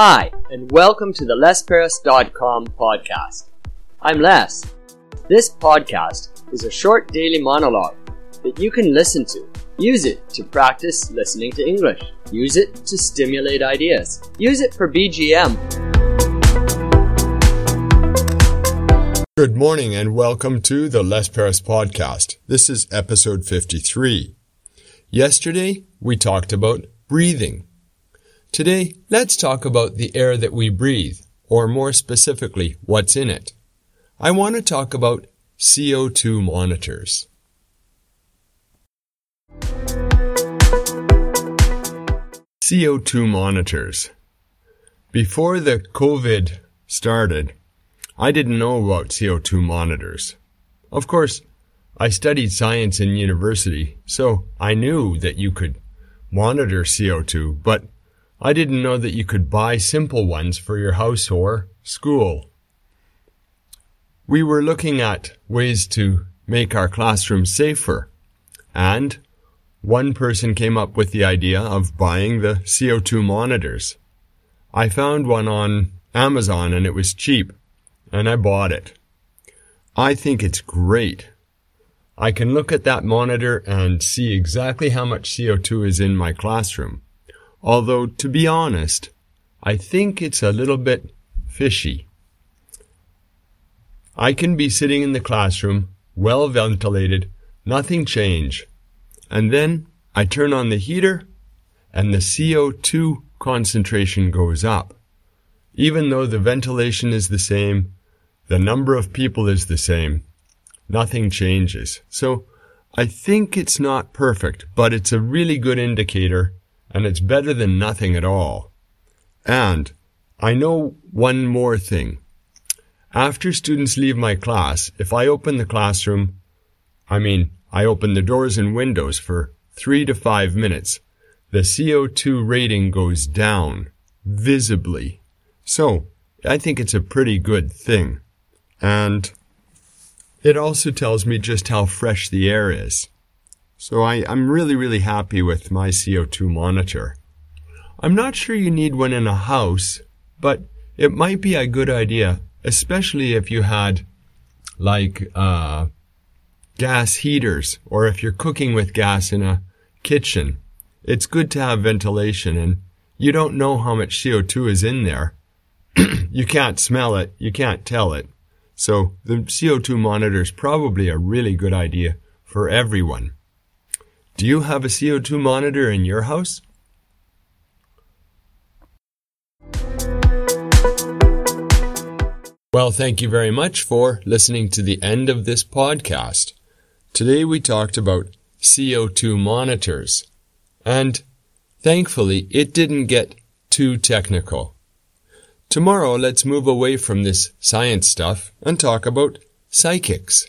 Hi, and welcome to the LesParis.com podcast. I'm Les. This podcast is a short daily monologue that you can listen to. Use it to practice listening to English. Use it to stimulate ideas. Use it for BGM. Good morning and welcome to the Les Paris podcast. This is episode 53. Yesterday, we talked about breathing. Today, let's talk about the air that we breathe, or more specifically, what's in it. I want to talk about CO2 monitors. CO2 monitors. Before the COVID started, I didn't know about CO2 monitors. Of course, I studied science in university, so I knew that you could monitor CO2, but I didn't know that you could buy simple ones for your house or school. We were looking at ways to make our classroom safer, and one person came up with the idea of buying the CO2 monitors. I found one on Amazon and it was cheap, and I bought it. I think it's great. I can look at that monitor and see exactly how much CO2 is in my classroom. Although, to be honest, I think it's a little bit fishy. I can be sitting in the classroom, well ventilated, nothing change. And then I turn on the heater and the CO2 concentration goes up. Even though the ventilation is the same, the number of people is the same, nothing changes. So I think it's not perfect, but it's a really good indicator and it's better than nothing at all. And I know one more thing. After students leave my class, if I open the classroom, I mean, I open the doors and windows for three to five minutes, the CO2 rating goes down visibly. So, I think it's a pretty good thing. And it also tells me just how fresh the air is. So I, I'm really, really happy with my CO2 monitor. I'm not sure you need one in a house, but it might be a good idea, especially if you had like uh, gas heaters or if you're cooking with gas in a kitchen. It's good to have ventilation and you don't know how much CO2 is in there. you can't smell it, you can't tell it. So the CO2 monitor is probably a really good idea for everyone. Do you have a CO2 monitor in your house? Well, thank you very much for listening to the end of this podcast. Today we talked about CO2 monitors. And thankfully, it didn't get too technical. Tomorrow, let's move away from this science stuff and talk about psychics.